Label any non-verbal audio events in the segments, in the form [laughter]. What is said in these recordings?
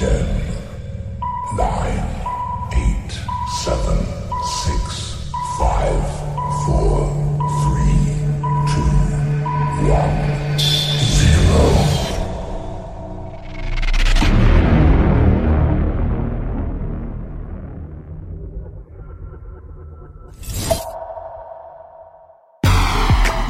Ten, nine, eight, seven, six, five, four, three, two, one, zero.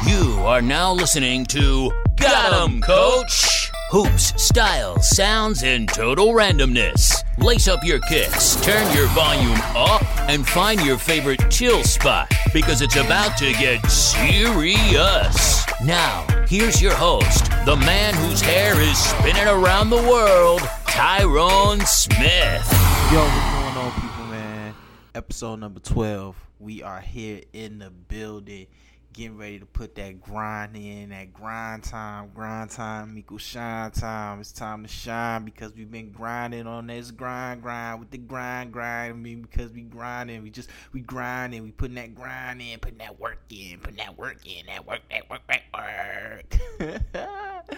You are now listening to Got 'em, Coach! Hoops, styles, sounds, and total randomness. Lace up your kicks, turn your volume up, and find your favorite chill spot because it's about to get serious. Now, here's your host, the man whose hair is spinning around the world, Tyrone Smith. Yo, what's going on, people, man? Episode number 12. We are here in the building, getting ready to put that grind in, that grind time, grind time equals shine time. It's time to shine because we've been grinding on this grind, grind with the grind, grind. I mean, because we grinding, we just, we grinding, we putting that grind in, putting that work in, putting that work in, that work, that work, that work. [laughs]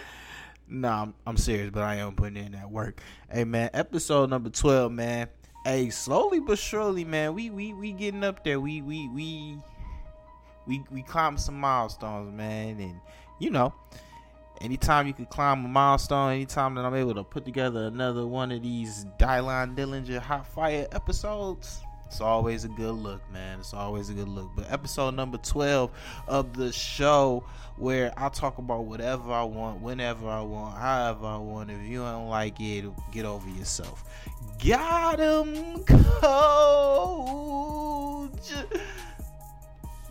Nah, I'm, I'm serious, but I am putting in that work. Hey man, episode number twelve, man. Hey, slowly but surely, man, we we we getting up there. We we we we we climb some milestones, man, and you know, anytime you can climb a milestone, anytime that I'm able to put together another one of these Dylon Dillinger Hot Fire episodes, it's always a good look, man. It's always a good look. But episode number 12 of the show, where I talk about whatever I want, whenever I want, however I want. If you don't like it, get over yourself. Got him, coach.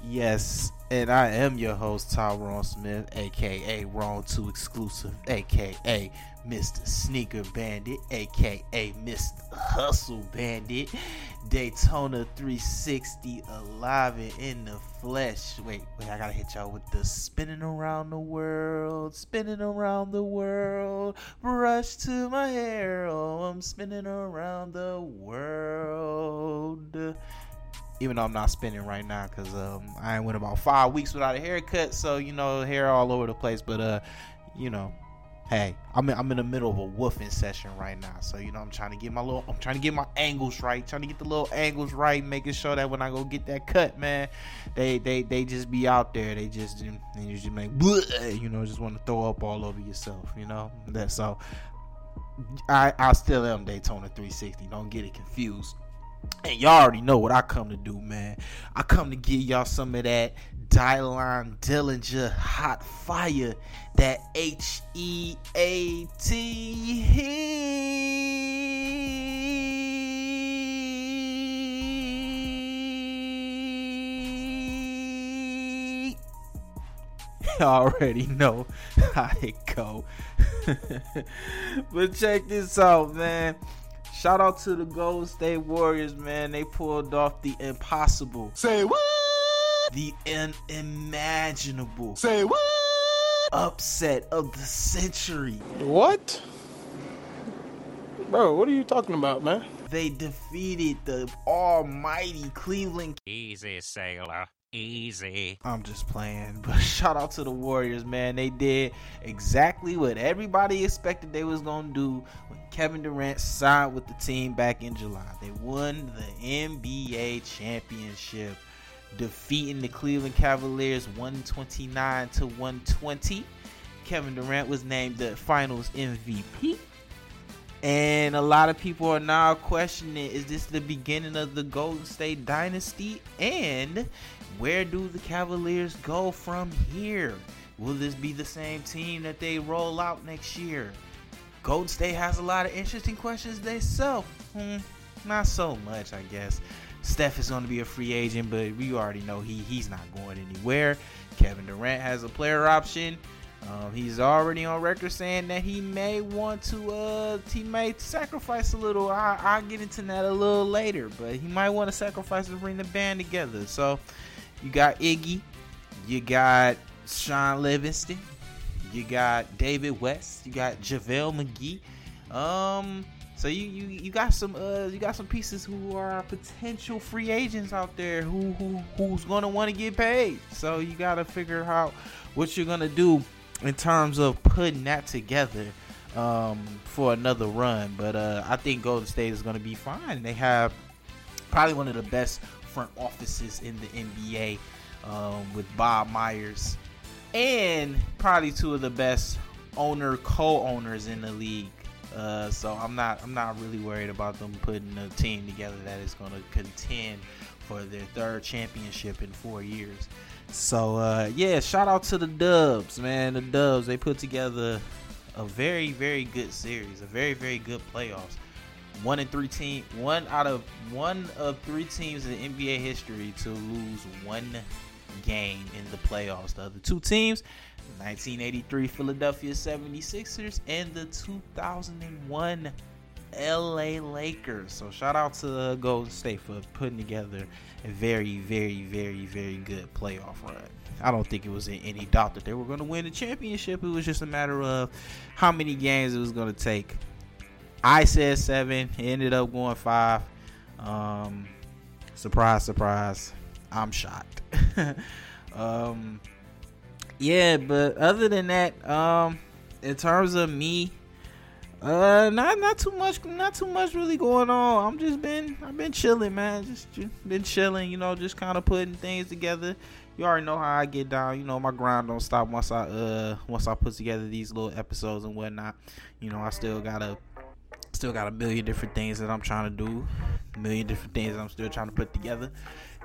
Yes, and I am your host, Tyrone Smith, aka Wrong 2 Exclusive, aka Mr. Sneaker Bandit, aka Mr. Hustle Bandit, Daytona 360 alive and in the flesh. Wait, wait, I gotta hit y'all with the spinning around the world, spinning around the world, brush to my hair, oh, I'm spinning around the world even though I'm not spinning right now because um, I went about five weeks without a haircut, so you know hair all over the place. But uh, you know, hey, I'm in, I'm in the middle of a woofing session right now, so you know I'm trying to get my little, I'm trying to get my angles right, trying to get the little angles right, making sure that when I go get that cut, man, they they they just be out there, they just they just make, you know, just want to throw up all over yourself, you know. That's so. I I still am Daytona 360. Don't get it confused. And y'all already know what I come to do, man. I come to give y'all some of that Dylon Dillinger hot fire, that H E A T. [laughs] Y'all already know [laughs] how it go. [laughs] but check this out, man. Shout out to the Golden State Warriors, man. They pulled off the impossible. Say what? The unimaginable. Say what? Upset of the century. What? Bro, what are you talking about, man? They defeated the almighty Cleveland Easy, sailor. Easy. I'm just playing. [laughs] But shout out to the Warriors, man. They did exactly what everybody expected they was gonna do when Kevin Durant signed with the team back in July. They won the NBA championship, defeating the Cleveland Cavaliers 129 to 120. Kevin Durant was named the finals MVP. And a lot of people are now questioning is this the beginning of the Golden State dynasty? And where do the Cavaliers go from here? Will this be the same team that they roll out next year? Golden State has a lot of interesting questions themselves. Hmm, not so much, I guess. Steph is going to be a free agent, but we already know he he's not going anywhere. Kevin Durant has a player option. Um, he's already on record saying that he may want to, uh, he may sacrifice a little. I, I'll get into that a little later, but he might want to sacrifice to bring the band together. So you got Iggy, you got Shaun Livingston, you got David West, you got JaVale McGee. Um, so you, you you got some uh you got some pieces who are potential free agents out there who who who's gonna want to get paid. So you gotta figure out what you're gonna do in terms of putting that together um, for another run. But uh, I think Golden State is going to be fine. They have probably one of the best front offices in the NBA um, with Bob Myers, and probably two of the best owner co-owners in the league. Uh, so I'm not I'm not really worried about them putting a team together that is going to contend for their third championship in four years. So uh, yeah, shout out to the Dubs, man. The Dubs they put together a very very good series, a very very good playoffs. One in three team, one out of one of three teams in NBA history to lose one game in the playoffs. The other two teams, 1983 Philadelphia 76ers and the 2001 LA Lakers. So shout out to Golden State for putting together a very, very, very, very good playoff run. I don't think it was in any doubt that they were going to win the championship. It was just a matter of how many games it was going to take. I said seven. It ended up going five. Um, surprise, surprise. I'm shocked. [laughs] um, yeah, but other than that, um, in terms of me uh, not not too much, not too much really going on. I'm just been, I've been chilling, man. Just, just been chilling, you know, just kind of putting things together. You already know how I get down. You know, my grind don't stop once I uh once I put together these little episodes and whatnot. You know, I still gotta still got a million different things that I'm trying to do, a million different things I'm still trying to put together.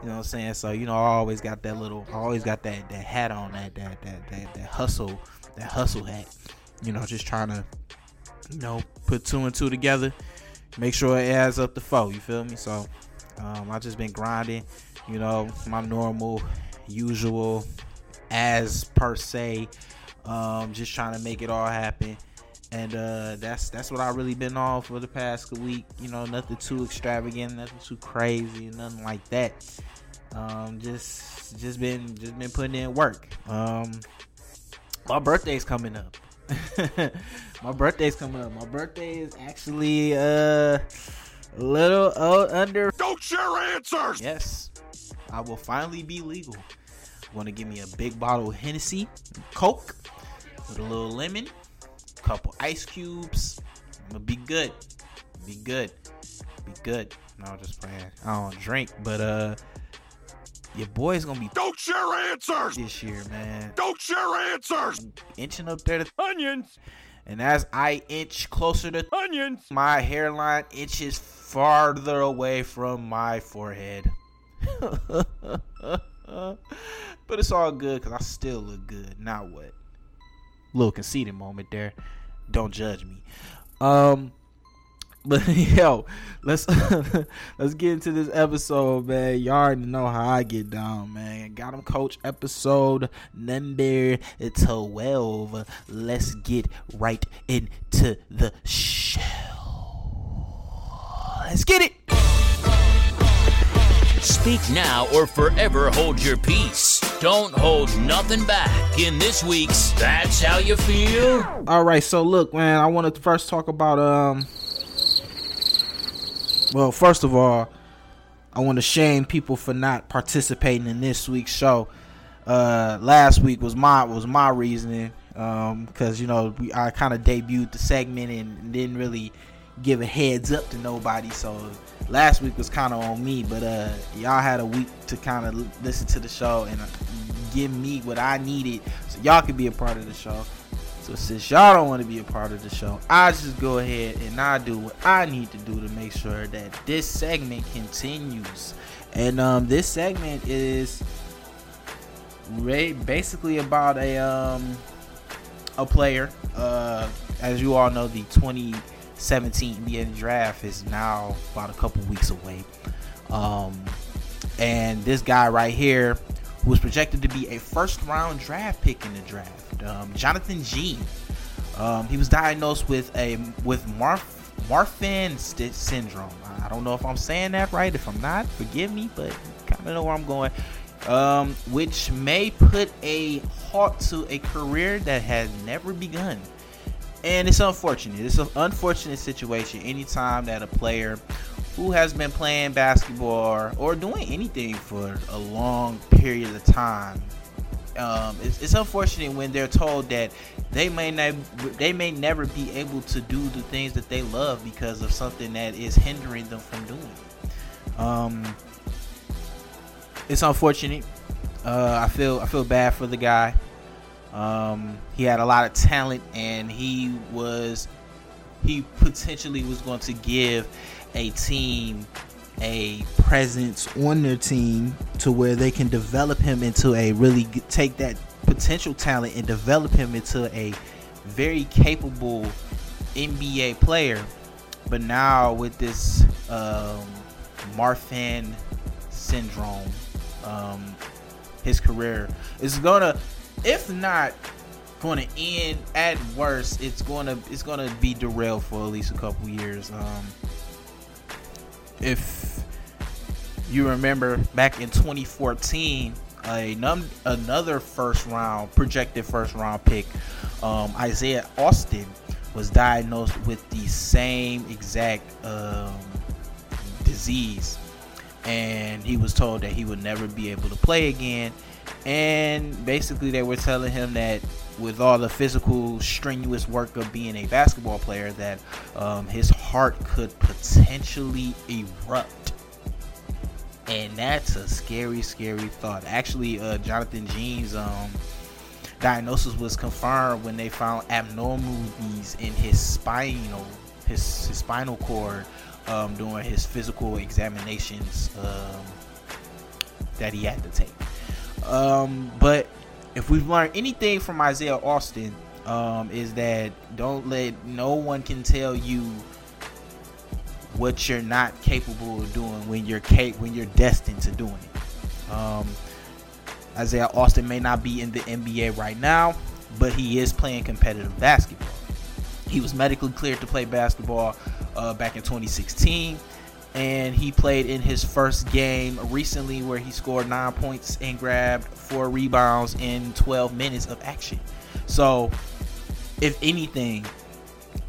You know what I'm saying? So you know, I always got that little, I always got that that hat on, that that that that, that hustle, that hustle hat. You know, just trying to you know, put two and two together, make sure it adds up to four. You feel me? So um, I just been grinding, you know, my normal, usual, as per se, um, just trying to make it all happen. And uh, that's that's what I really been on for the past week. You know, nothing too extravagant, nothing too crazy, nothing like that. Um, just just been just been putting in work. Um, my birthday's coming up. [laughs] my birthday's coming up. My birthday is actually uh, a little uh, under. Don't share answers! Yes, I will finally be legal. Want to give me a big bottle of Hennessy, Coke, with a little lemon, couple ice cubes. I'm gonna be good. Be good. Be good. No, just playing. I don't drink, but uh, your boy's gonna be Don't share answers! this year, man. Don't share answers! Inching up there to Onions. And as I inch closer to Onions. my hairline inches farther away from my forehead. [laughs] but it's all good because I still look good. Now what? Little conceited moment there. Don't judge me. Um, but [laughs] yo, let's [laughs] let's get into this episode, man. Y'all already know how I get down, man. Got him, coach. Episode number twelve. Let's get right into the show. Let's get it. Speak now or forever hold your peace. Don't hold nothing back in this week's That's How You Feel. All right, so look, man. I want to first talk about um. Well, first of all, I want to shame people for not participating in this week's show. Uh, last week was my was my reasoning because um, you know we I kind of debuted the segment and didn't really give a heads up to nobody. So last week was kind of on me, but uh, y'all had a week to kind of listen to the show and uh, give me what I needed so y'all could be a part of the show. So since y'all don't want to be a part of the show, I just go ahead and I do what I need to do to make sure that this segment continues. And um, this segment is basically about a um, a player. Uh, as you all know, the 2017 NBA draft is now about a couple weeks away. Um, and this guy right here, was projected to be a first round draft pick in the draft, um, Jonathan Jeanne. Um, he was diagnosed with a with Marf, Marfan syndrome. I don't know if I'm saying that right. If I'm not, forgive me, but kind of know where I'm going. Um, which may put a halt to a career that has never begun. And it's unfortunate. It's an unfortunate situation anytime that a player who has been playing basketball or doing anything for a long period of time um, it's, it's, unfortunate when they're told that they may not they may never be able to do the things that they love because of something that is hindering them from doing it. Um, it's unfortunate. Uh, I feel I feel bad for the guy. Um, he had a lot of talent and he was he potentially was going to give a team a presence on their team to where they can develop him into a really take that potential talent and develop him into a very capable NBA player. But now with this um, Marfan syndrome, um, his career is gonna, if not going to end at worst, it's gonna it's gonna be derailed for at least a couple years. Um, if you remember back in 2014, a num- another first round projected first round pick, um, Isaiah Austin, was diagnosed with the same exact um, disease, and he was told that he would never be able to play again. And basically, they were telling him that with all the physical, strenuous work of being a basketball player, that um, his heart could potentially erupt. And that's a scary, scary thought. Actually, uh, Jonathan Jeanne's um, diagnosis was confirmed when they found abnormalities in his spinal, his, his spinal cord um, during his physical examinations um, that he had to take. Um, but if we've learned anything from Isaiah Austin, um, is that don't let no one can tell you what you're not capable of doing when you're cap- when you're destined to doing it. Um, Isaiah Austin may not be in the NBA right now, but he is playing competitive basketball. He was medically cleared to play basketball uh, back in 2016 and he played in his first game recently where he scored nine points and grabbed four rebounds in 12 minutes of action. So, if anything,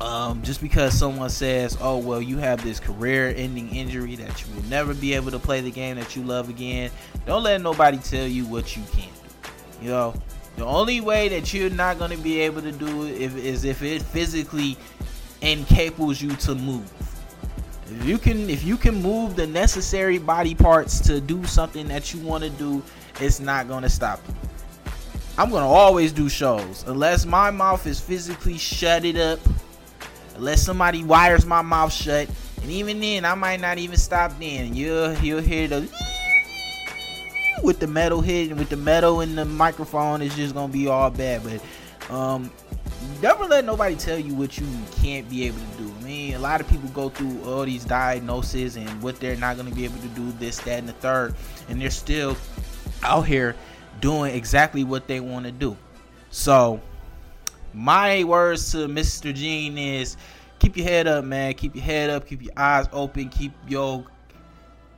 um, just because someone says, "Oh, well, you have this career-ending injury that you will never be able to play the game that you love again," don't let nobody tell you what you can't do. You know, the only way that you're not going to be able to do it if, is if it physically incapables you to move. If you can if you can move the necessary body parts to do something that you want to do, it's not going to stop you. I'm going to always do shows unless my mouth is physically shut it up. Unless somebody wires my mouth shut, and even then I might not even stop then. You'll you'll hear the [laughs] with the metal hitting with the metal in the microphone it's just gonna be all bad but um never let nobody tell you what you can't be able to do. I mean, a lot of people go through all these diagnoses and what they're not to be able to do, this, that, and the third, and they're still out here doing exactly what they want to do. So, my words to Mr. Jeanne is keep your head up, man. Keep your head up, keep your eyes open, keep your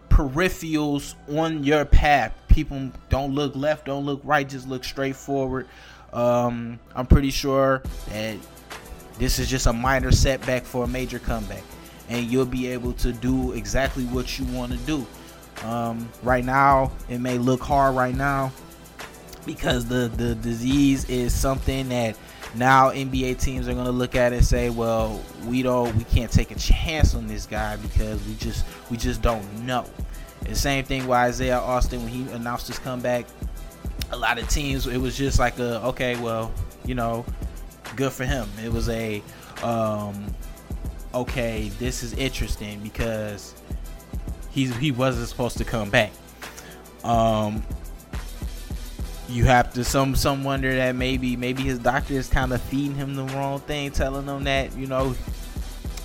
peripherals on your path. People don't look left, don't look right, just look straight forward. Um, I'm pretty sure that this is just a minor setback for a major comeback, and you'll be able to do exactly what you want to do. Um, right now, it may look hard right now because the the disease is something that now NBA teams are going to look at it and say, well, we don't, we can't take a chance on this guy because we just, we just don't know. And same thing with Isaiah Austin when he announced his comeback. A lot of teams, it was just like a, okay, well, you know, good for him. It was a, um, okay, this is interesting because he's he wasn't supposed to come back. Um, you have to some some wonder that maybe maybe his doctor is kind of feeding him the wrong thing, telling him that you know,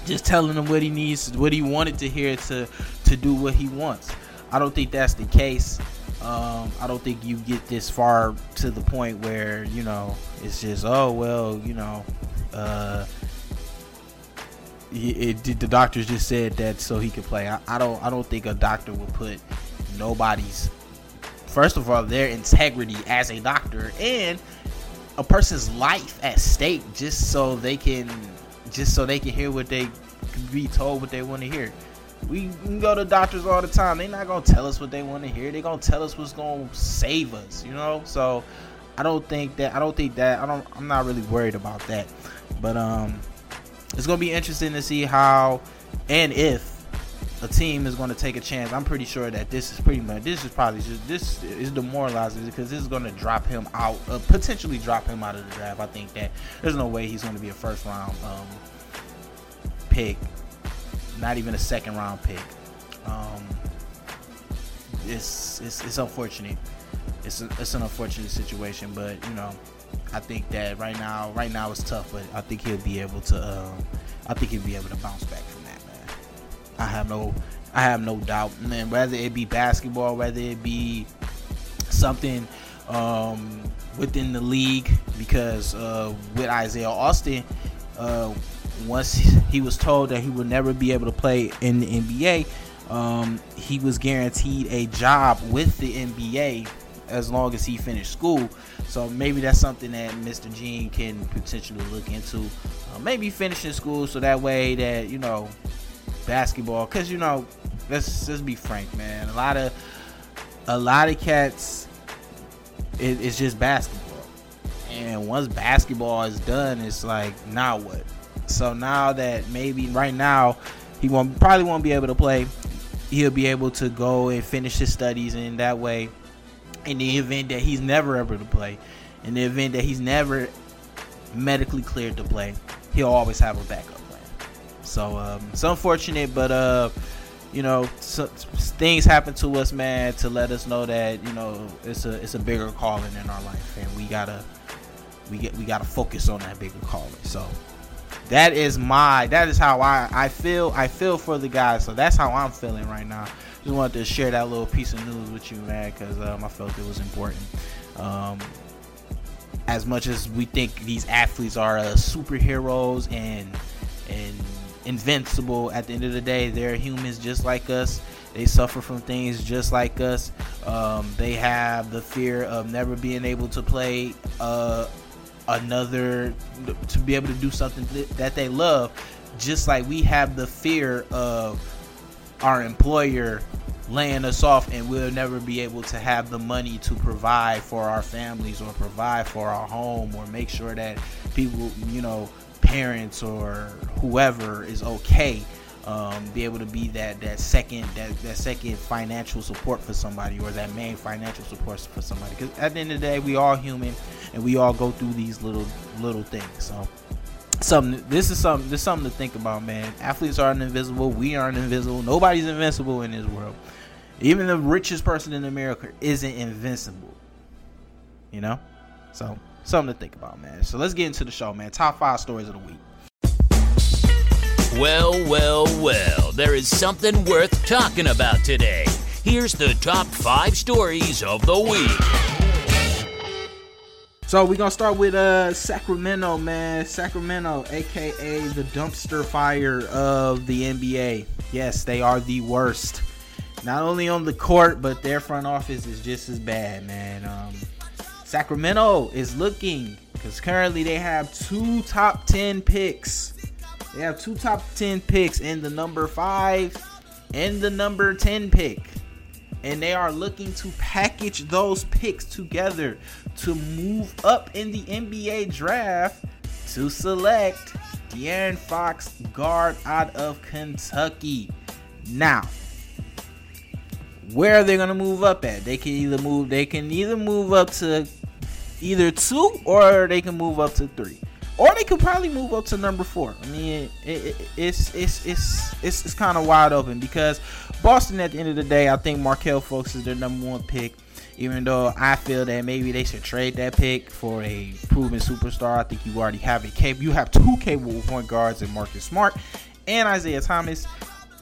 just telling him what he needs, what he wanted to hear to to do what he wants. I don't think that's the case. Um, I don't think you get this far to the point where you know it's just oh well you know uh, it, it, the doctors just said that so he could play. I, I don't I don't think a doctor would put nobody's first of all their integrity as a doctor and a person's life at stake just so they can just so they can hear what they be told what they want to hear. We go to doctors all the time. They're not gonna tell us what they want to hear. They're gonna tell us what's gonna save us, you know. So I don't think that I don't think that I don't I'm not really worried about that. But um it's gonna be interesting to see how and if a team is going to take a chance. I'm pretty sure that this is pretty much this is probably just this is demoralizing because this is going to drop him out, uh, potentially drop him out of the draft. I think that there's no way he's going to be a first round um, pick, not even a second round pick. Um, it's, it's it's unfortunate. It's a, it's an unfortunate situation, but you know, I think that right now right now it's tough, but I think he'll be able to. Um, I think he'll be able to bounce back. I have no I have no doubt, man. Whether it be basketball, whether it be something um, within the league, because uh, with Isaiah Austin, uh, once he was told that he would never be able to play in the NBA, um, he was guaranteed a job with the NBA as long as he finished school. So maybe that's something that Mr. Jeanne can potentially look into. Uh, maybe finishing school so that way that you know basketball, because you know, let's let's be frank, man. A lot of a lot of cats, it, it's just basketball, and once basketball is done, it's like now what? So now that maybe right now he won't probably won't be able to play, he'll be able to go and finish his studies, and that way, in the event that he's never able to play, in the event that he's never medically cleared to play, he'll always have a backup. So um, it's unfortunate, but uh, you know, so, things happen to us, man, to let us know that you know it's a it's a bigger calling in our life, and we gotta we get we gotta focus on that bigger calling. So that is my that is how I I feel I feel for the guys. So that's how I'm feeling right now. Just wanted to share that little piece of news with you, man, because um, I felt it was important. Um, as much as we think these athletes are uh, superheroes and and invincible, at the end of the day, they're humans just like us. They suffer from things just like us. Um, they have the fear of never being able to play uh, another to be able to do something that they love, just like we have the fear of our employer laying us off and we'll never be able to have the money to provide for our families or provide for our home or make sure that people you know parents or whoever is okay um, be able to be that that second that, that second financial support for somebody or that main financial support for somebody. Because at the end of the day we all human and we all go through these little little things. So something this is something this is something to think about man. Athletes aren't invisible. We aren't invisible. Nobody's invincible in this world. Even the richest person in america isn't invincible. You know? So something to think about man so let's get into the show man top five stories of the week Well, well, well, there is something worth talking about today. Here's the top five stories of the week. So we're gonna start with uh Sacramento, man. Sacramento, aka the dumpster fire of the NBA. Yes, they are the worst. Not only on the court, but their front office is just as bad, man. Um, Sacramento is looking because currently they have two top ten picks. They have two top ten picks in the number five and the number ten pick. and they are looking to package those picks together to move up in the NBA draft to select De'Aaron Fox, guard out of Kentucky. Now, where are they gonna move up at? They can either move. They can either move up to either two, or they can move up to three, or they could probably move up to number four. I mean, it, it, it's it's it's it's, it's kind of wide open because Boston. At the end of the day, I think Markelle Fultz is their number one pick. Even though I feel that maybe they should trade that pick for a proven superstar, I think you already have a cap. You have two capable point guards in Marcus Smart and Isaiah Thomas.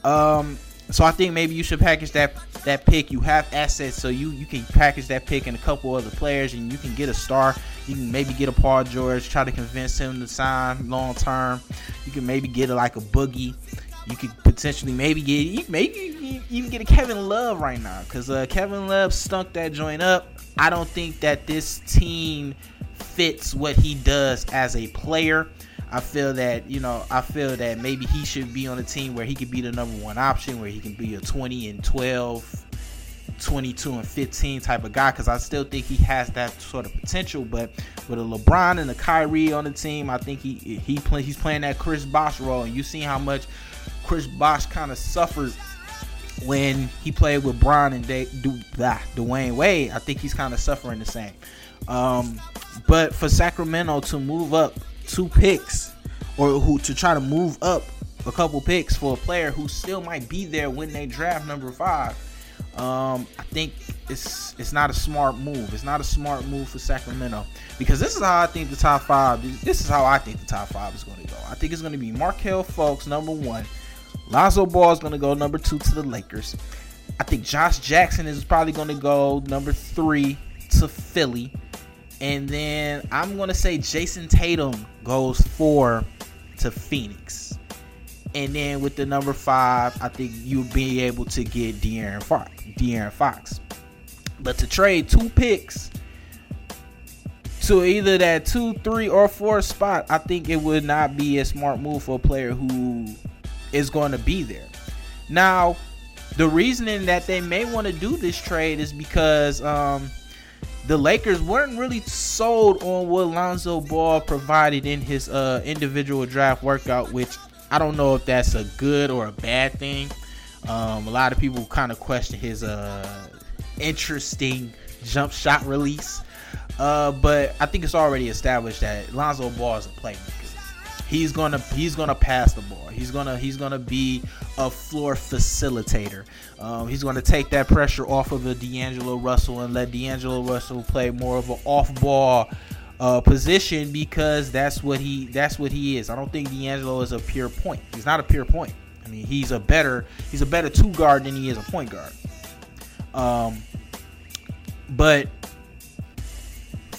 Um, so I think maybe you should package that that pick. You have assets, so you you can package that pick and a couple other players, and you can get a star. You can maybe get a Paul George, try to convince him to sign long term. You can maybe get a, like a Boogie. You could potentially maybe get maybe even get a Kevin Love right now because uh, Kevin Love stunk that joint up. I don't think that this team fits what he does as a player. I feel that you know I feel that maybe he should be on a team where he could be the number one option, where he can be a 20 and 12, 22 and 15 type of guy. Because I still think he has that sort of potential. But with a LeBron and a Kyrie on the team, I think he he play, he's playing that Chris Bosh role, and you see how much Chris Bosh kind of suffered when he played with Bron and De- Dwyane Wade. I think he's kind of suffering the same. Um, but for Sacramento to move up two picks or who to try to move up a couple picks for a player who still might be there when they draft number five. Um, I think it's it's not a smart move. It's not a smart move for Sacramento because this is how I think the top five. This is how I think the top five is going to go. I think it's going to be Markelle Fultz number one. Lonzo Ball is going to go number two to the Lakers. I think Josh Jackson is probably going to go number three to Philly. And then I'm going to say Jayson Tatum goes four to Phoenix. And then with the number five, I think you'll be able to get De'Aaron Fox. De'Aaron Fox. But to trade two picks to either that two, three, or four spot, I think it would not be a smart move for a player who is going to be there. Now, the reasoning that they may want to do this trade is because um, the Lakers weren't really sold on what Lonzo Ball provided in his uh, individual draft workout, which I don't know if that's a good or a bad thing. Um, a lot of people kind of question his uh, interesting jump shot release. Uh, but I think it's already established that Lonzo Ball is a playmaker. He's gonna he's gonna pass the ball. He's gonna he's gonna be a floor facilitator. Um, he's gonna take that pressure off of the D'Angelo Russell and let D'Angelo Russell play more of an off ball uh, position because that's what he that's what he is. I don't think D'Angelo is a pure point. He's not a pure point. I mean, he's a better he's a better two guard than he is a point guard. Um, but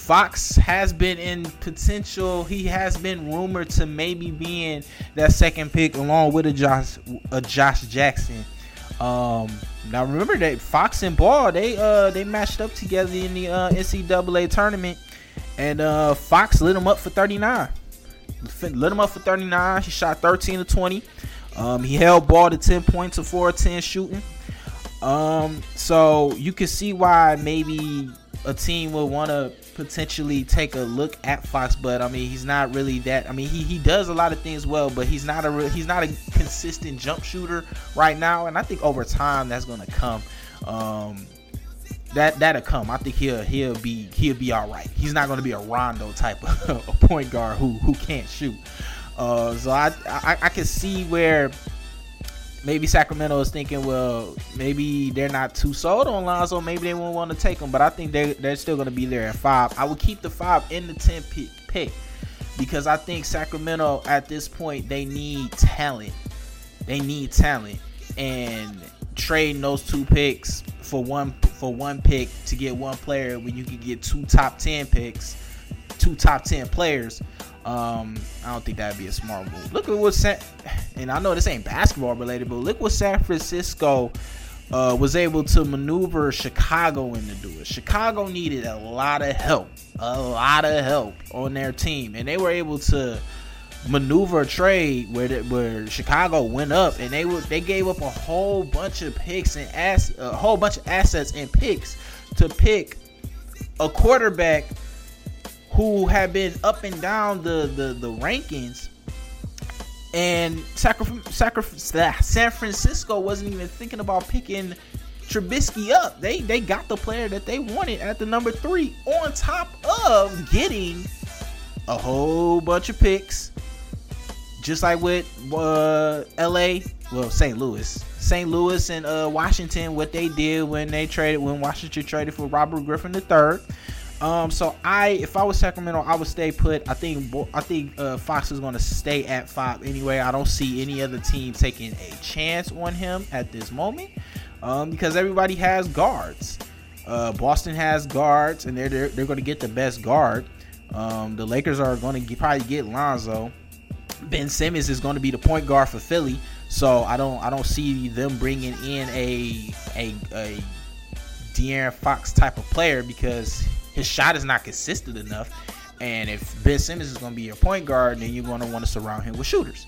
Fox has been in potential. He has been rumored to maybe being that second pick along with a Josh a Josh Jackson. Um, now remember that Fox and Ball they uh they matched up together in the uh, NCAA tournament, and uh, Fox lit him up for 39. Lit him up for 39. He shot 13 to 20. Um, he held ball to 10 points of 4 10 shooting. Um, so you can see why maybe a team would want to potentially take a look at Fox, but I mean he's not really that. I mean he, he does a lot of things well, but he's not a real, he's not a consistent jump shooter right now, and I think over time that's gonna come. Um, that that'll come. I think he'll he'll be he'll be all right. He's not gonna be a Rondo type of [laughs] a point guard who who can't shoot. Uh, so I, I I can see where maybe Sacramento is thinking, well, maybe they're not too sold on Lonzo. Maybe they won't want to take him, but I think they they're still going to be there at five. I would keep the five in the ten pick, pick because I think Sacramento at this point they need talent. They need talent, and trading those two picks for one for one pick to get one player when you can get two top ten picks, two top ten players. Um, I don't think that'd be a smart move. Look at what San, and I know this ain't basketball related, but look what San Francisco uh, was able to maneuver Chicago into doing. Chicago needed a lot of help, a lot of help on their team, and they were able to maneuver a trade where the, where Chicago went up and they would they gave up a whole bunch of picks and ass a whole bunch of assets and picks to pick a quarterback who had been up and down the the, the rankings and San Francisco wasn't even thinking about picking Trubisky up. They they got the player that they wanted at the number three, on top of getting a whole bunch of picks, just like with uh, L.A. Well, St. Louis, St. Louis and uh, Washington, what they did when they traded when Washington traded for Robert Griffin III. Um, so I, if I was Sacramento, I would stay put. I think I think uh, Fox is going to stay at five anyway. I don't see any other team taking a chance on him at this moment um, because everybody has guards. Uh, Boston has guards, and they're they're, they're going to get the best guard. Um, the Lakers are going to probably get Lonzo. Ben Simmons is going to be the point guard for Philly, so I don't I don't see them bringing in a a, a De'Aaron Fox type of player because his shot is not consistent enough. And if Ben Simmons is going to be your point guard, then you're going to want to surround him with shooters.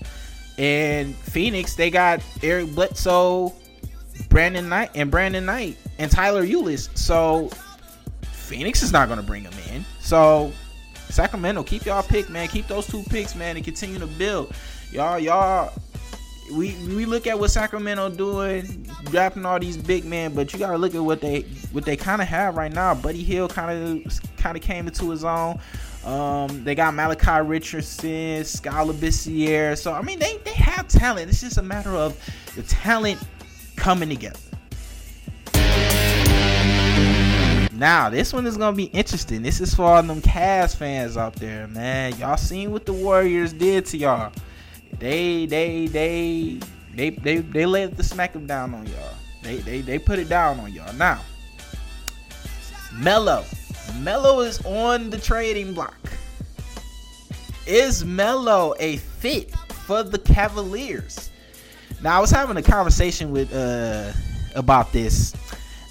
And Phoenix, they got Eric Bledsoe, Brandon Knight and Brandon Knight and Tyler Ulis. So Phoenix is not going to bring him in. So Sacramento, keep y'all pick, man. Keep those two picks, man, and continue to build. Y'all, y'all. We we look at what Sacramento doing, drafting all these big men, but you gotta look at what they what they kind of have right now. Buddy Hield kind of kind of came into his own. Um, they got Malachi Richardson, Skal Labissiere. So I mean, they they have talent. It's just a matter of the talent coming together. Now, this one is gonna be interesting. This is for all them Cavs fans out there, man. Y'all seen what the Warriors did to y'all. They they they they they they let the smack them down on y'all. They they they put it down on y'all. Now, Melo. Melo is on the trading block. Is Melo a fit for the Cavaliers? Now I was having a conversation with uh about this,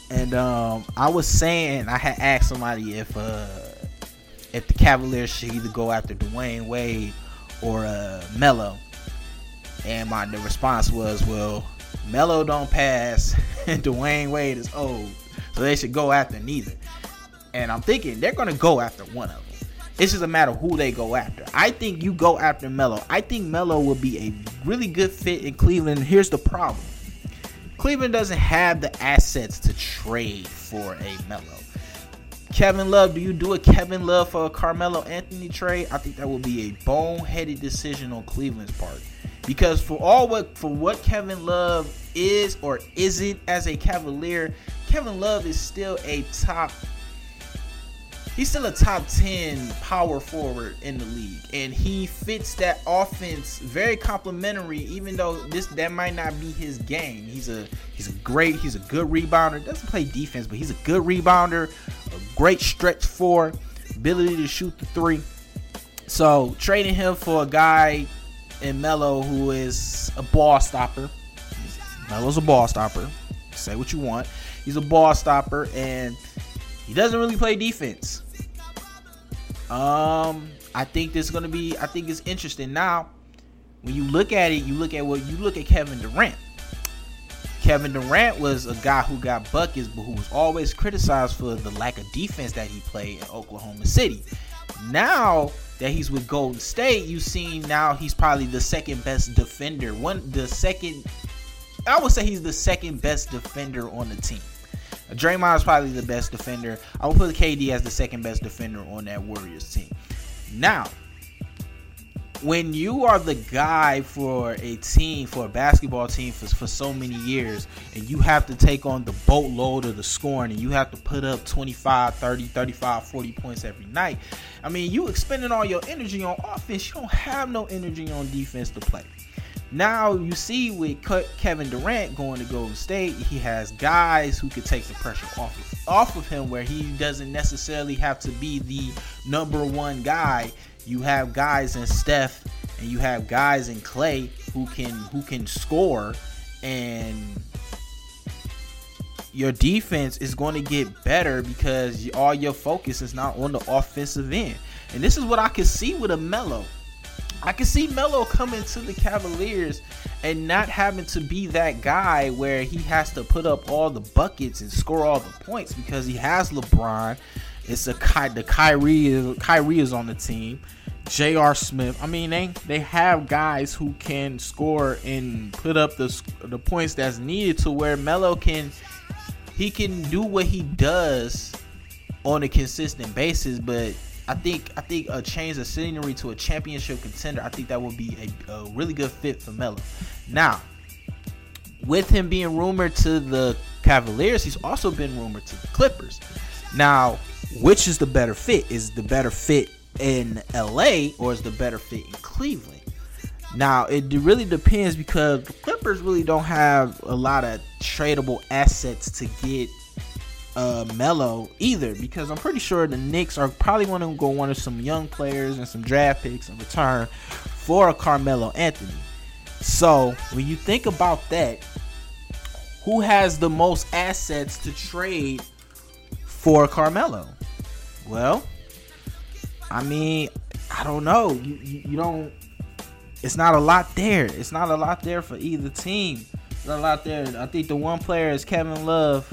and um I was saying I had asked somebody if uh if the Cavaliers should either go after Dwyane Wade or uh Melo, and my the response was, well, Melo don't pass, [laughs] and Dwyane Wade is old, so they should go after neither. And I'm thinking they're gonna go after one of them. It's just a matter of who they go after. I think you go after Melo. I think Melo will be a really good fit in Cleveland. Here's the problem. Cleveland doesn't have the assets to trade for a Melo. Kevin Love, do you do a Kevin Love for a Carmelo Anthony trade? I think that would be a boneheaded decision on Cleveland's part. Because for all what for what Kevin Love is or isn't as a Cavalier, Kevin Love is still a top he's still a top 10 power forward in the league. And he fits that offense very complimentary even though this that might not be his game. He's a he's a great he's a good rebounder. Doesn't play defense but he's a good rebounder a great stretch four ability to shoot the three. So trading him for a guy in Melo who is a ball stopper Melo's a ball stopper say what you want he's a ball stopper and he doesn't really play defense. Um, I think this is gonna be. I think it's interesting. Now, when you look at it, you look at what you look at Kevin Durant. Kevin Durant was a guy who got buckets, but who was always criticized for the lack of defense that he played in Oklahoma City. Now that he's with Golden State, you've seen now he's probably the second best defender. One, the second, I would say he's the second best defender on the team. Draymond is probably the best defender. I would put KD as the second best defender on that Warriors team. Now, when you are the guy for a team, for a basketball team for, for so many years, and you have to take on the boatload of the scoring, and you have to put up 25, 30, 35, 40 points every night, I mean, you expending all your energy on offense, you don't have no energy on defense to play. Now you see with Kevin Durant going to Golden State, he has guys who can take the pressure off of, off of him, where he doesn't necessarily have to be the number one guy. You have guys in Steph, and you have guys in Clay who can who can score, and your defense is going to get better because all your focus is not on the offensive end. And this is what I can see with a Melo. I can see Melo coming to the Cavaliers and not having to be that guy where he has to put up all the buckets and score all the points because he has LeBron. It's a Ky- the Kyrie Kyrie is on the team. J.R. Smith. I mean, they they have guys who can score and put up the the points that's needed to where Melo can he can do what he does on a consistent basis, but I think I think a change of scenery to a championship contender, I think that would be a, a really good fit for Melo. Now, with him being rumored to the Cavaliers, he's also been rumored to the Clippers. Now, which is the better fit? Is the better fit in LA or is the better fit in Cleveland? Now, it really depends because the Clippers really don't have a lot of tradable assets to get uh, Melo either because I'm pretty sure the Knicks are probably going to go one of some young players and some draft picks in return for a Carmelo Anthony. So when you think about that, who has the most assets to trade for Carmelo? Well, I mean, I don't know. You, you, you don't. It's not a lot there. It's not a lot there for either team. Not a lot there. I think the one player is Kevin Love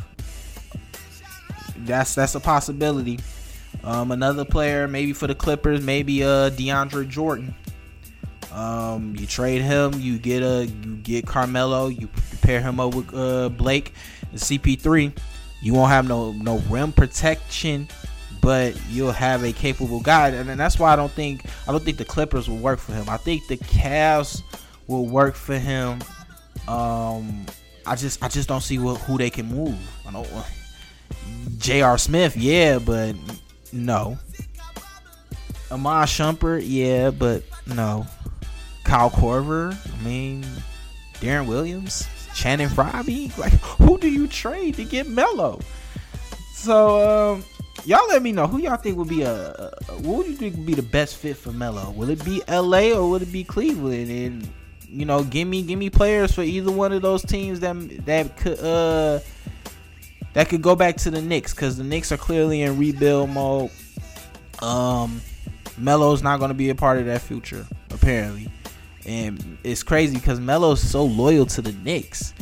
that's that's a possibility. Um, another player, maybe for the Clippers, maybe uh DeAndre Jordan. Um, you trade him, you get a you get Carmelo, you pair him up with uh, Blake and CP3. You won't have no no rim protection, but you'll have a capable guy, and, that's why I don't think I don't think the Clippers will work for him. I think the Cavs will work for him. Um, I just I just don't see what, who they can move. I don't. J.R. Smith, yeah, but no. Iman Shumpert, yeah, but no. Kyle Korver, I mean, Deron Williams, Channing Frye, like [laughs] who do you trade to get Melo? So um, y'all let me know who y'all think would be a, a what would you think would be the best fit for Melo? Will it be L.A. or would it be Cleveland? And you know, give me give me players for either one of those teams that that could uh that could go back to the Knicks because the Knicks are clearly in rebuild mode. Um, Melo's not going to be a part of that future apparently, and it's crazy because Melo's so loyal to the Knicks,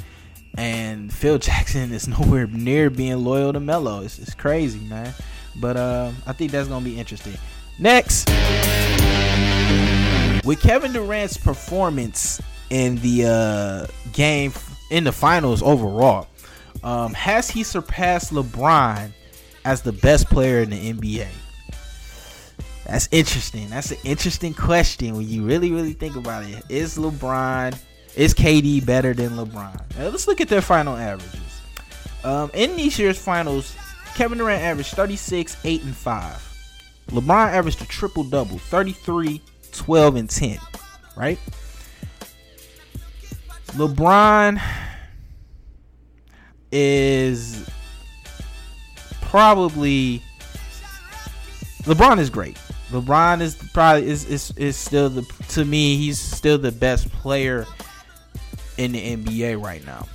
and Phil [laughs] Jackson is nowhere near being loyal to Melo. It's, it's crazy, man. But uh, I think that's to be interesting. Next, with Kevin Durant's performance in the uh, game in the finals overall um, has he surpassed LeBron as the best player in the NBA? That's interesting. That's an interesting question when you really, really think about it. Is LeBron, is KD better than LeBron? Now, let's look at their final averages. Um, in this year's finals, Kevin Durant averaged 36, 8, and 5. LeBron averaged a triple double 33, 12, and 10. Right? LeBron is probably LeBron is great. LeBron is probably is, is is still the to me he's still the best player in the NBA right now.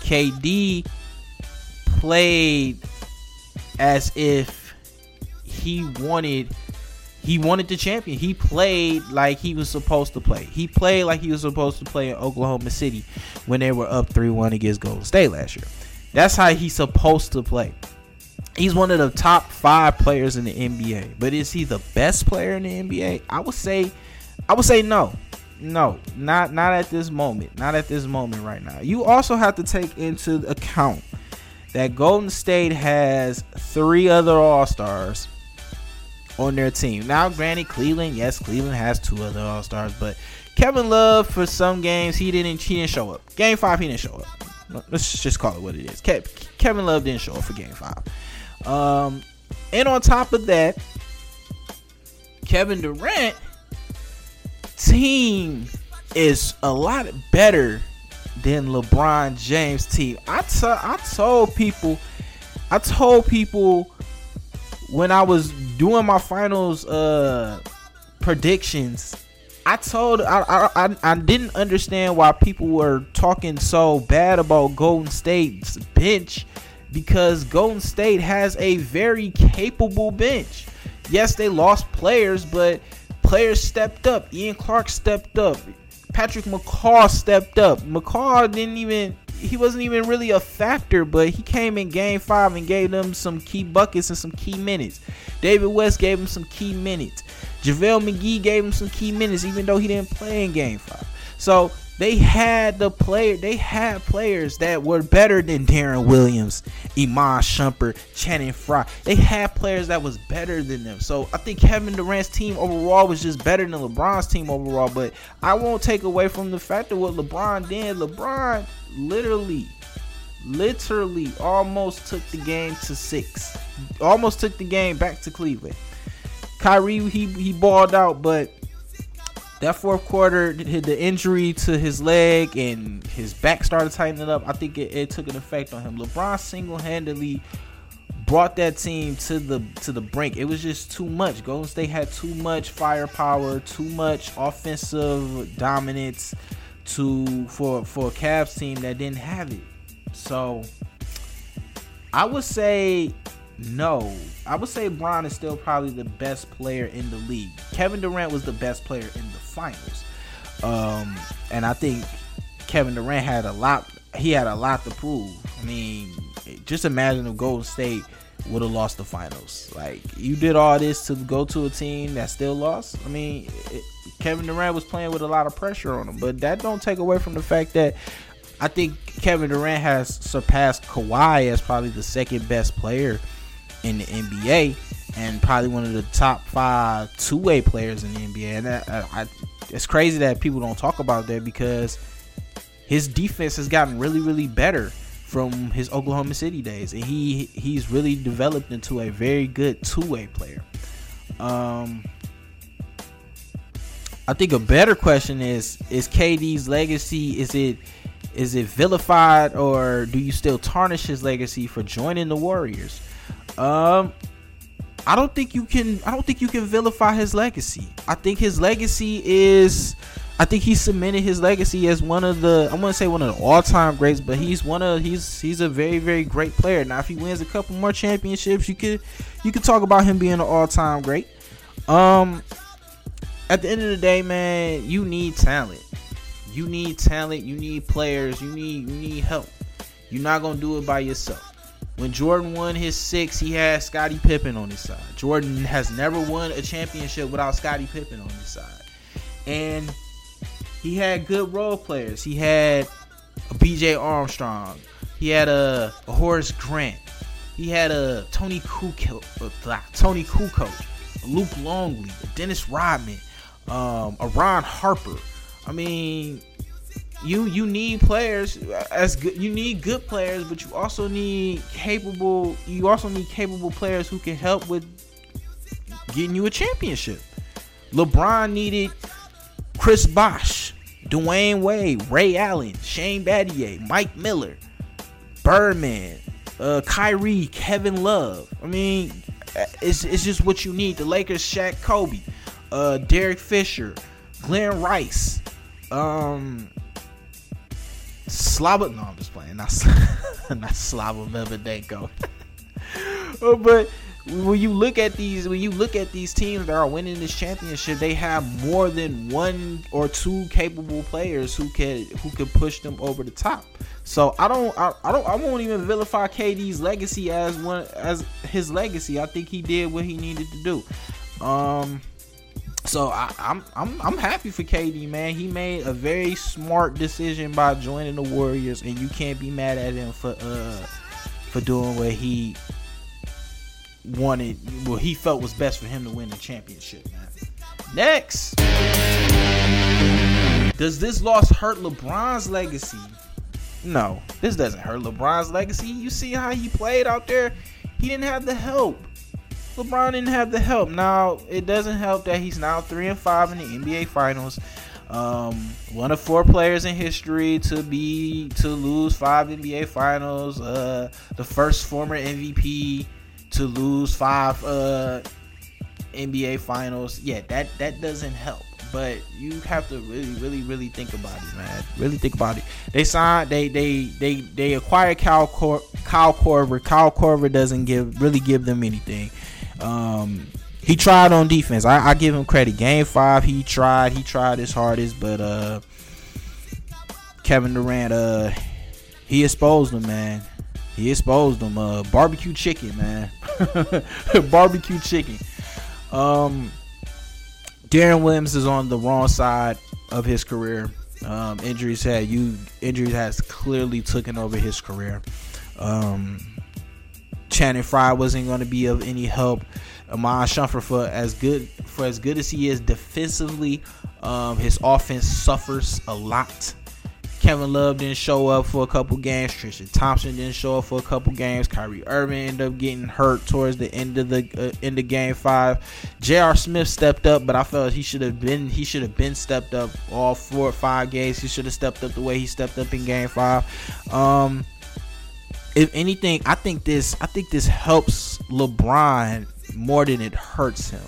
KD played as if he wanted he wanted the champion. He played like he was supposed to play. He played like he was supposed to play in Oklahoma City when they were up 3-1 against Golden State last year. That's how he's supposed to play. He's one of the top five players in the NBA. But is he the best player in the NBA? I would say I would say no. No, not not at this moment. Not at this moment right now. You also have to take into account that Golden State has three other All-Stars on their team. Now, granted, Cleveland, yes, Cleveland has two other All-Stars, but Kevin Love for some games he didn't he didn't show up. Game 5 he didn't show up. Let's just call it what it is. Kevin Love didn't show up for Game Five, um, and on top of that, Kevin Durant team is a lot better than LeBron James team. I, t- I told people, I told people when I was doing my finals uh predictions I told I, I I didn't understand why people were talking so bad about Golden State's bench because Golden State has a very capable bench. Yes, they lost players, but players stepped up. Ian Clark stepped up. Patrick McCaw stepped up. McCaw didn't even he wasn't even really a factor, but he came in game five and gave them some key buckets and some key minutes. David West gave him some key minutes. JaVale McGee gave him some key minutes, even though he didn't play in game five. So they had the player, they had players that were better than Deron Williams, Iman Shumpert, Channing Frye. They had players that was better than them. So I think Kevin Durant's team overall was just better than LeBron's team overall. But I won't take away from the fact that what LeBron did. LeBron literally, literally almost took the game to six. Almost took the game back to Cleveland. Kyrie he he balled out, but that fourth quarter, hit the injury to his leg and his back started tightening up. I think it, it took an effect on him. LeBron single handedly brought that team to the to the brink. It was just too much. Golden State had too much firepower, too much offensive dominance to for for a Cavs team that didn't have it. So I would say no. I would say Bron is still probably the best player in the league. Kevin Durant was the best player in the finals. Um, and I think Kevin Durant had a lot he had a lot to prove. I mean, just imagine if Golden State would have lost the finals. Like you did all this to go to a team that still lost. I mean, it, Kevin Durant was playing with a lot of pressure on him, but that don't take away from the fact that I think Kevin Durant has surpassed Kawhi as probably the second best player in the NBA and probably one of the top five two-way players in the NBA. And that, uh, I, it's crazy that people don't talk about that because his defense has gotten really, really better from his Oklahoma City days, and he he's really developed into a very good two-way player. Um, I think a better question is: Is KD's legacy is it is it vilified, or do you still tarnish his legacy for joining the Warriors? Um, I don't think you can. I don't think you can vilify his legacy. I think his legacy is. I think he cemented his legacy as one of the. I want to say one of the all-time greats, but he's one of he's he's a very very great player. Now, if he wins a couple more championships, you could you could talk about him being an all-time great. Um, at the end of the day, man, you need talent. You need talent. You need players. You need you need help. You're not gonna do it by yourself. When Jordan won his six, he had Scottie Pippen on his side. Jordan has never won a championship without Scottie Pippen on his side. And he had good role players. He had a BJ Armstrong. He had a, a Horace Grant. He had a Toni Kukoc, Toni Kukoc, Luke Longley, Dennis Rodman, um, a Ron Harper. I mean, you you need players as good you need good players but you also need capable you also need capable players who can help with getting you a championship. Lebron needed chris bosh dwyane wade ray allen shane battier mike miller birdman uh kyrie kevin love. I mean it's, it's just what you need. The lakers Shaq kobe uh derek fisher glen rice um Slava. No, I'm just playing. Not [laughs] not Slava Medvedenko. oh, but when you look at these, when you look at these teams that are winning this championship, they have more than one or two capable players who can who can push them over the top. So I don't, I, I don't, I won't even vilify KD's legacy as one as his legacy. I think he did what he needed to do. Um, so I, am I'm, I'm I'm happy for KD, man. He made a very smart decision by joining the Warriors, and you can't be mad at him for uh for doing what he wanted, what he felt was best for him to win the championship, man. Next, does this loss hurt LeBron's legacy? No, this doesn't hurt LeBron's legacy. You see how he played out there? He didn't have the help. LeBron didn't have the help. Now it doesn't help that he's now three and five in the NBA Finals. Um, one of four players in history to be to lose five NBA Finals. Uh, the first former MVP to lose five uh, NBA Finals. Yeah, that that doesn't help. But you have to really, really, really think about it, man. Really think about it. They signed, they, they, they, they acquired Kyle Cor- Kyle Korver. Kyle Korver doesn't give really give them anything. Um, he tried on defense. I, I give him credit. Game five, he tried. He tried his hardest, but uh, Kevin Durant, uh, he exposed him, man. He exposed him. Uh, barbecue chicken, man. [laughs] barbecue chicken. Um, Deron Williams is on the wrong side of his career. Um, injuries had you injuries has clearly taken over his career. Um, Channing Frye wasn't going to be of any help. Iman Shumpert for as good for as good as he is defensively, um, his offense suffers a lot. Kevin Love didn't show up for a couple games. Tristan Thompson didn't show up for a couple games. Kyrie Irving ended up getting hurt towards the end of the uh, end of game five. J.R. Smith stepped up, but I felt he should have been he should have been stepped up all four or five games. He should have stepped up the way he stepped up in game five. Um, if anything, I think this I think this helps LeBron more than it hurts him.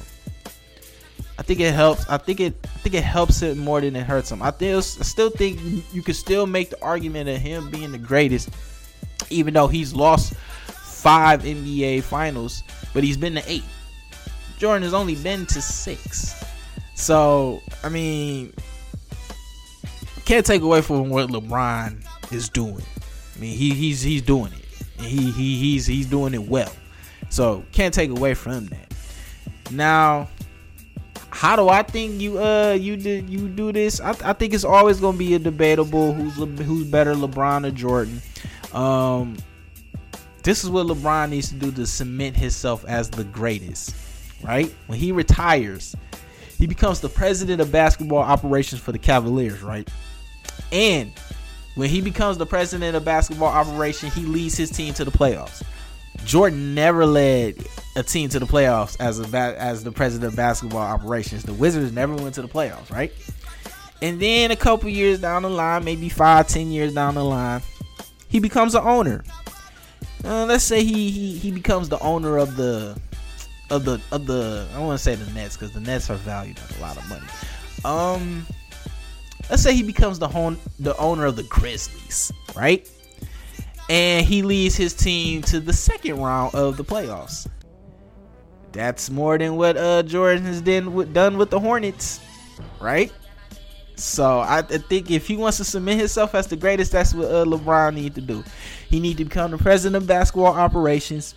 I think it helps. I think it. I think it helps him more than it hurts him. I, still, I still think you can still make the argument of him being the greatest, even though he's lost five NBA Finals, but he's been to eight. Jordan has only been to six. So I mean, can't take away from what LeBron is doing. I mean, he, he's he's doing it. And he he he's he's doing it well. So can't take away from that. Now how do I think you uh you did you do this? I, I think it's always gonna be a debatable who's who's better, LeBron or Jordan. Um, this is what LeBron needs to do to cement himself as the greatest. Right when he retires, he becomes the president of basketball operations for the Cavaliers. Right, and when he becomes the president of basketball operation, he leads his team to the playoffs. Jordan never led a team to the playoffs as a as the president of basketball operations. The Wizards never went to the playoffs, right? And then a couple years down the line, maybe five, ten years down the line, he becomes an owner. Uh, let's say he, he he becomes the owner of the of the of the I want to say the Nets because the Nets are valued at a lot of money. Um, let's say he becomes the home the owner of the Grizzlies, right? And he leads his team to the second round of the playoffs. That's more than what uh, Jordan has done with, done with the Hornets, right? So I, think if he wants to cement himself as the greatest, that's what uh, LeBron need to do. He need to become the president of basketball operations,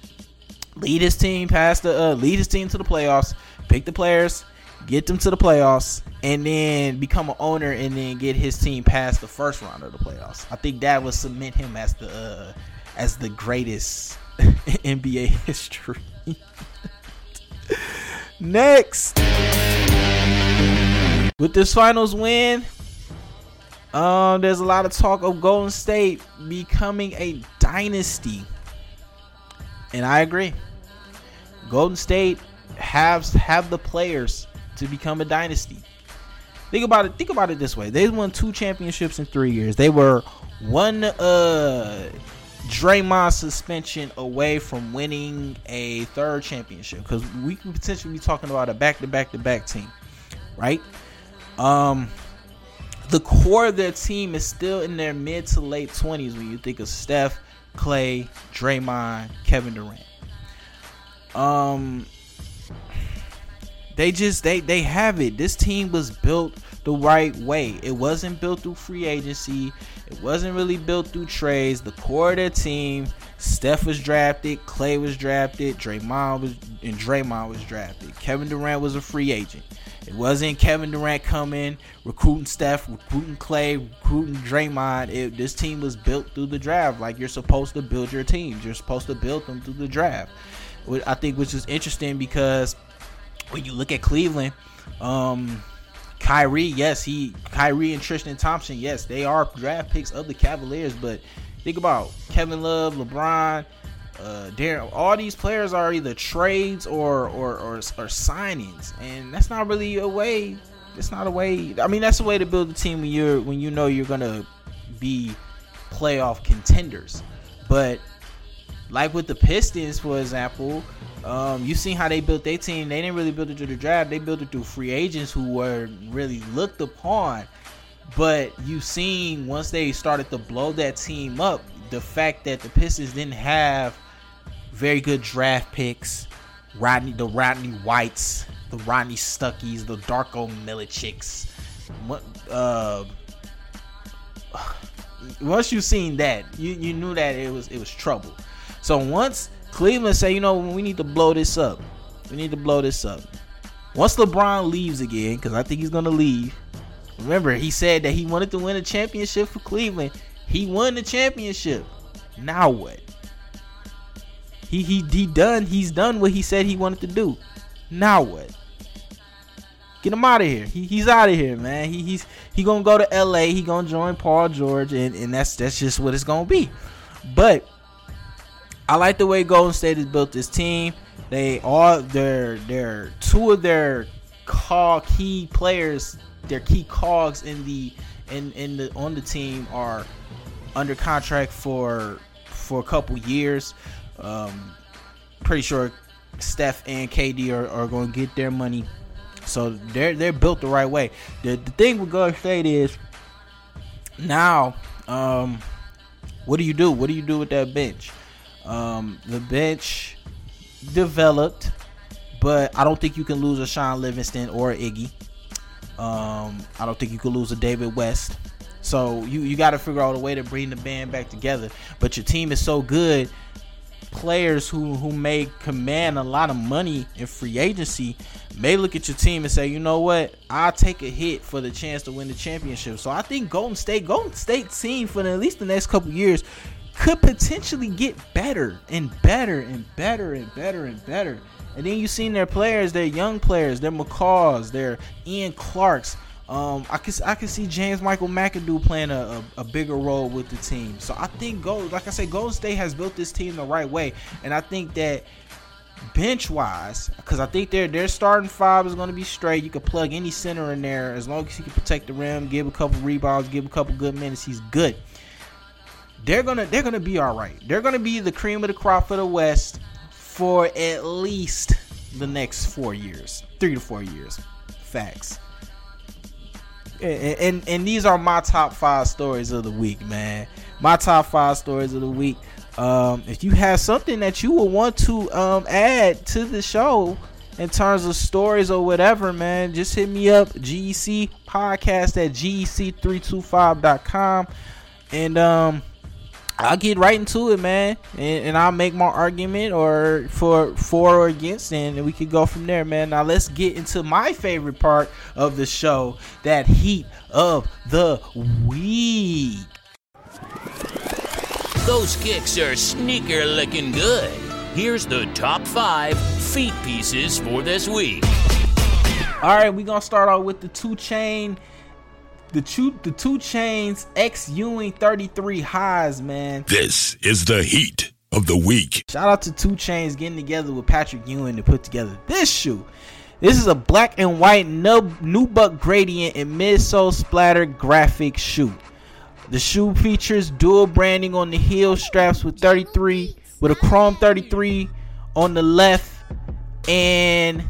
lead his team past the uh, lead his team to the playoffs, pick the players, get them to the playoffs, and then become an owner and then get his team past the first round of the playoffs. I think that would cement him as the uh, as the greatest [laughs] NBA history. [laughs] Next, with this finals win, um, there's a lot of talk of Golden State becoming a dynasty, and I agree. Golden State has have the players to become a dynasty. Think about it. Think about it this way: they won two championships in three years. They were one uh Draymond suspension away from winning a third championship because we could potentially be talking about a back to back to back team, right? Um, the core of their team is still in their mid to late twenties when you think of Steph, Klay, Draymond, Kevin Durant. Um, they just they they have it. This team was built the right way. It wasn't built through free agency. It wasn't really built through trades. The core of their team, Steph was drafted, Klay was drafted, Draymond was and Draymond was drafted. Kevin Durant was a free agent. It wasn't Kevin Durant coming, recruiting Steph, recruiting Klay, recruiting Draymond. It, this team was built through the draft, like you're supposed to build your teams. You're supposed to build them through the draft. I think which is interesting because when you look at Cleveland, um, Kyrie, yes, he Kyrie and Tristan Thompson, yes, they are draft picks of the Cavaliers. But think about Kevin Love, LeBron, uh, Deron. All these players are either trades or or, or or signings, and that's not really a way. It's not a way. I mean, that's a way to build a team when you're when you know you're gonna be playoff contenders. But like with the Pistons, for example, um, you seen how they built their team. They didn't really build it through the draft. They built it through free agents who were really looked upon. But you seen once they started to blow that team up, the fact that the Pistons didn't have very good draft picks. Rodney, the Rodney Whites, the Rodney Stuckeys, the Darko Milicics. Uh, [sighs] once you seen that, you, you knew that it was it was trouble. So once Cleveland say, you know, we need to blow this up. We need to blow this up. Once LeBron leaves again, because I think he's gonna leave. Remember, he said that he wanted to win a championship for Cleveland. He won the championship. Now what? He he he done. He's done what he said he wanted to do. Now what? Get him out of here. He, he's out of here, man. He, he's he gonna go to L.A. He gonna join Paul George, and, and that's that's just what it's gonna be. But I like the way Golden State has built this team. They all their their two of their call key players, their key cogs in the in in the on the team are under contract for for a couple years. Um, pretty sure Steph and KD are, are going to get their money. So they're they're built the right way. The, the thing with Golden State is now, um, what do you do? What do you do with that bench? Um, the bench developed, but I don't think you can lose a Shaun Livingston or Iggy. Um, I don't think you could lose a David West. So you you got to figure out a way to bring the band back together. But your team is so good players who who may command a lot of money in free agency may look at your team and say, you know what, I'll take a hit for the chance to win the championship. So I think Golden State, Golden State team for at least the next couple years could potentially get better and better and better and better and better. And then you've seen their players, their young players, their McCaws, their Ian Clarks. Um, I can I can see James Michael McAdoo playing a, a, a, bigger role with the team. So I think Gold, like I said, Golden State has built this team the right way, and I think that bench wise, because I think their their starting five is going to be straight. You can plug any center in there as long as he can protect the rim, give a couple rebounds, give a couple good minutes. He's good. They're gonna they're gonna be all right. They're gonna be the cream of the crop for the West for at least the next four years, three to four years. Facts and, and, and these are my top five stories of the week, man. My top five stories of the week. Um, if you have something that you would want to um, add to the show in terms of stories or whatever, man, just hit me up. GEC podcast at GEC325.com. And um, I'll get right into it, man, and, and, I'll make my argument or for for or against, and we could go from there, man. Now let's get into my favorite part of the show, that heat of the week. Those kicks are sneaker looking good. Here's the top five feet pieces for this week. All right, we're gonna start off with the 2 Chainz the two the 2 Chainz X Ewing 33 highs, man. This is the heat of the week. Shout out to 2 Chainz getting together with Patrick Ewing to put together this shoe. This is a black and white nub, nubuck gradient and midsole splatter graphic shoe. The shoe features dual branding on the heel straps with 33 with a chrome 33 on the left and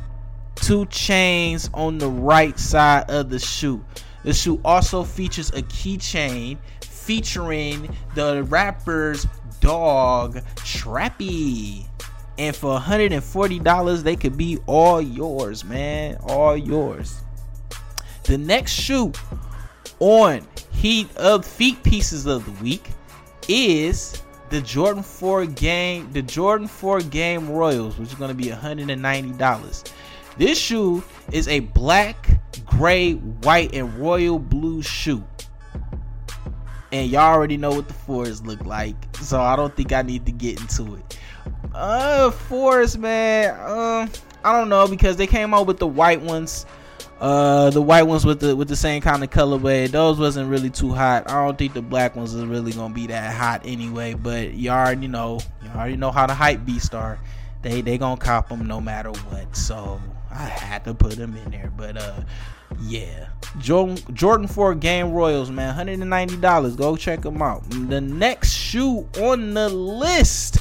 two chains on the right side of the shoe. The shoe also features a keychain featuring the rapper's dog Trappy. And for $140, they could be all yours, man. All yours. The next shoe on Heat of Feet Pieces of the Week is the Jordan 4 game, the Jordan 4 game Royals, which is going to be $190. This shoe is a black gray, white, and royal blue shoe. And y'all already know what the fours look like. So I don't think I need to get into it. Uh fours, man. Um, I don't know because they came out with the white ones. Uh, the white ones with the with the same kind of colorway. Those wasn't really too hot. I don't think the black ones is really gonna be that hot anyway. But y'all, already know, y'all already know how the hype beast are. They they gonna cop them no matter what. So I had to put them in there. But uh, yeah, Jordan Jordan 4 Game Royals, man, $190. Go check them out. The next shoe on the list.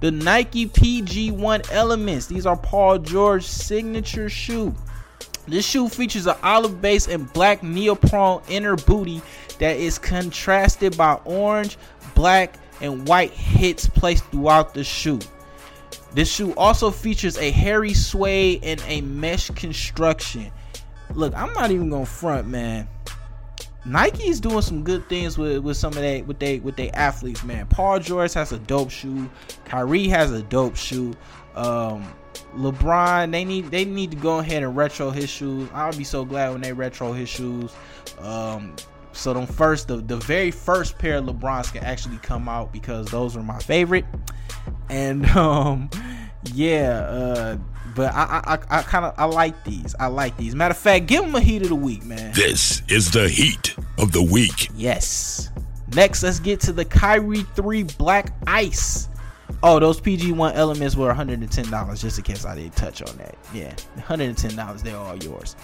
The Nike PG1 Elements. These are Paul George signature shoe. This shoe features an olive base and black neoprene inner booty that is contrasted by orange, black, and white hits placed throughout the shoe. This shoe also features a hairy suede and a mesh construction. Look, I'm not even gonna front, man. Nike's doing some good things with, with some of that with they with their athletes, man. Paul George has a dope shoe. Kyrie has a dope shoe. Um, LeBron, they need they need to go ahead and retro his shoes. I'll be so glad when they retro his shoes. Um, so them first the, the very first pair of LeBrons can actually come out because those are my favorite. And [laughs] um yeah, uh but I I, I kind of I like these. I like these. Matter of fact, give them a heat of the week, man. This is the heat of the week. Yes. Next, let's get to the Kyrie 3 Black Ice. Oh, those PG1 elements were $110, just in case I didn't touch on that. Yeah, $110, they're all yours.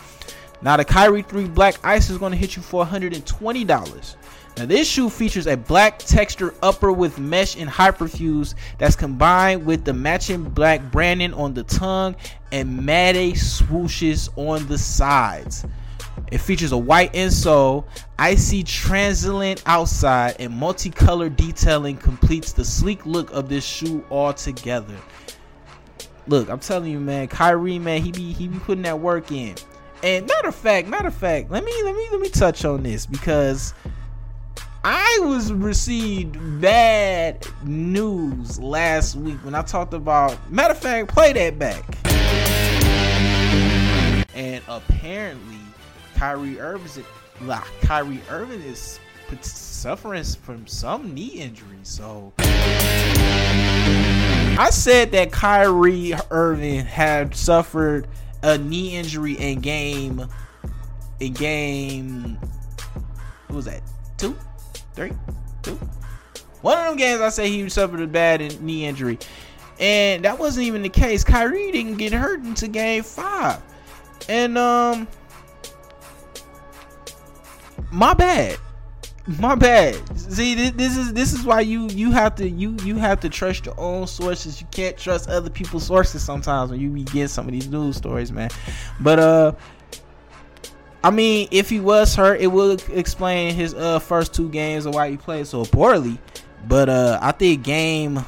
Now, the Kyrie 3 Black Ice is going to hit you for $120. Now, this shoe features a black texture upper with mesh and hyperfuse that's combined with the matching black branding on the tongue and matte swooshes on the sides. It features a white insole, icy translucent outside, and multicolored detailing completes the sleek look of this shoe altogether. Look, I'm telling you, man, Kyrie, man, he be he be putting that work in. And matter of fact, matter of fact, let me let me let me touch on this because I was received bad news last week when I talked about. Matter of fact, play that back. And apparently, Kyrie Irving, like, Kyrie Irving is suffering from some knee injury. So I said that Kyrie Irving had suffered a knee injury in game in game what was that two three two one of them games i say he suffered a bad knee injury and that wasn't even the case kyrie didn't get hurt until game five and um my bad my bad. See, this is this is why you you have to you you have to trust your own sources. You can't trust other people's sources sometimes when you be getting some of these news stories, man. But uh, I mean, if he was hurt, it would explain his uh first two games of why he played so poorly. But uh, I think game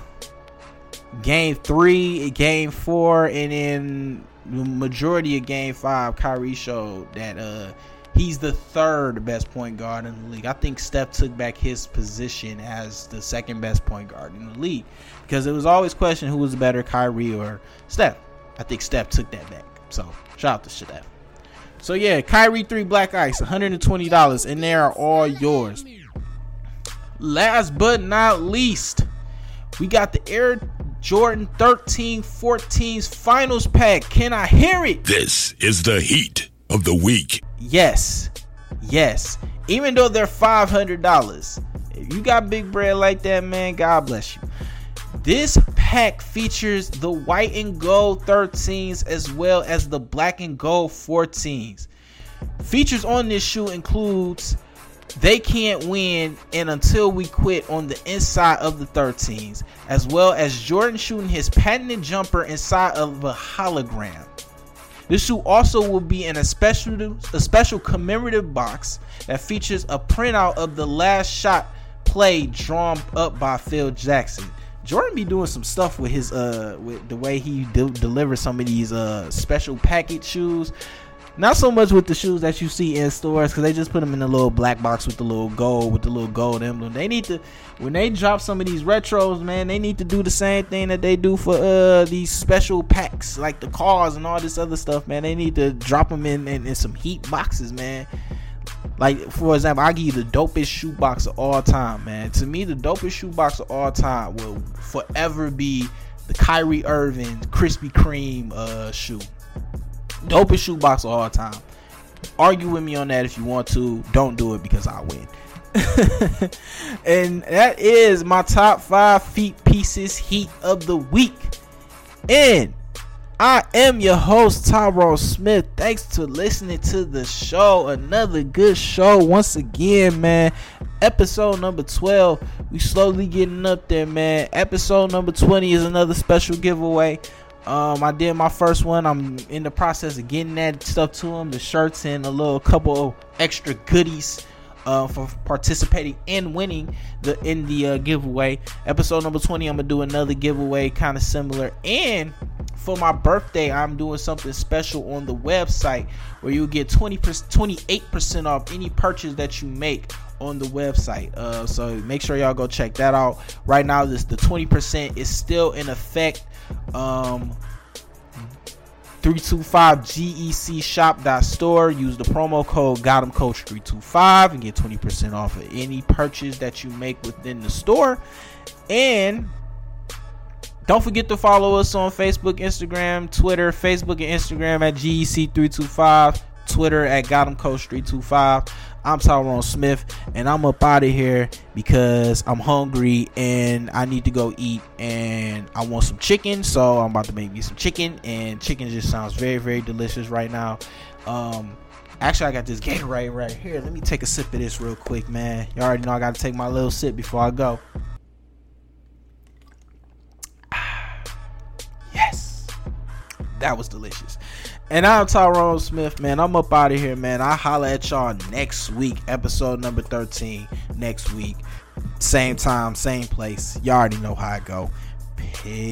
game three, game four, and then the majority of game five, Kyrie showed that uh he's the third best point guard in the league. I think Steph took back his position as the second best point guard in the league because it was always questioned who was better, Kyrie or Steph. I think Steph took that back. So shout out to Steph. So yeah, Kyrie three Black Ice, $120, and they are all yours. Last but not least, we got the Air Jordan 13 14's finals pack. Can I hear it? This is the heat of the week. Yes. Yes. Even though they're $500. If you got big bread like that, man, God bless you. This pack features the white and gold 13s as well as the black and gold 14s. Features on this shoe includes they can't win and until we quit on the inside of the 13s, as well as Jordan shooting his patented jumper inside of a hologram. This shoe also will be in a special a special commemorative box that features a printout of the last shot play drawn up by Phil Jackson. Jordan be doing some stuff with his uh with the way he de- delivers some of these uh special package shoes. Not so much with the shoes that you see in stores because they just put them in a little black box with the little gold with the little gold emblem. They need to when they drop some of these retros, man. They need to do the same thing that they do for uh these special packs like the cars and all this other stuff, man. They need to drop them in in, in some heat boxes, man. Like for example, I give you the dopest shoebox of all time, man. To me, the dopest shoebox of all time will forever be the Kyrie Irving Krispy Kreme uh shoe dopest shoebox of all time. Argue with me on that if you want to. Don't do it because I win. [laughs] and that is my top five feet pieces heat of the week. And I am your host, Tyrone Smith. Thanks to listening to the show. Another good show once again, man. Episode number 12. We slowly getting up there, man. Episode number 20 is another special giveaway. Um, I did my first one. I'm in the process of getting that stuff to them, the shirts and a little couple extra goodies. Uh, for participating and winning the in the uh, giveaway. Episode number 20, I'm gonna do another giveaway, kind of similar. And for my birthday, I'm doing something special on the website where you get 20 28% off any purchase that you make on the website. Uh, so make sure y'all go check that out. Right now, this the 20% is still in effect. Um, 325 GEC shop.store. Use the promo code Got Coach 325 and get 20% off of any purchase that you make within the store. And don't forget to follow us on Facebook, Instagram, Twitter, Facebook and Instagram at GEC325, Twitter at Got Coach 325. I'm Tyrone Smith, and I'm up out of here because I'm hungry and I need to go eat. And I want some chicken, so I'm about to make me some chicken. And chicken just sounds very, very delicious right now. Um, actually, I got this [laughs] Gatorade right here. Let me take a sip of this real quick, man. You already know I got to take my little sip before I go. [sighs] yes, that was delicious. And I'm Tyrone Smith, man. I'm up out of here, man. I'll holler at y'all next week, episode number 13. Next week. Same time, same place. Y'all already know how I go. Peace.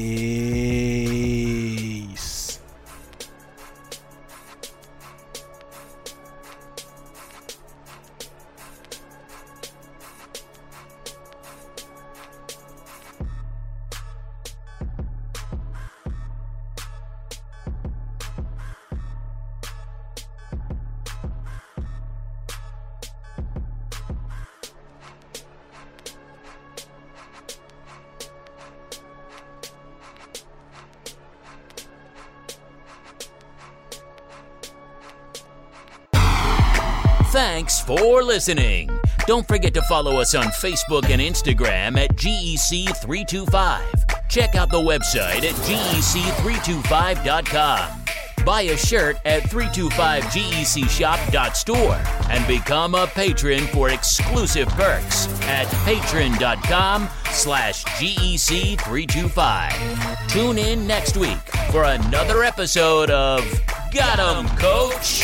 For listening. Don't forget to follow us on Facebook and Instagram at GEC325. Check out the website at GEC325.com. Buy a shirt at 325GECshop.store and become a patron for exclusive perks at patreon.com slash GEC325. Tune in next week for another episode of Got 'em, Coach!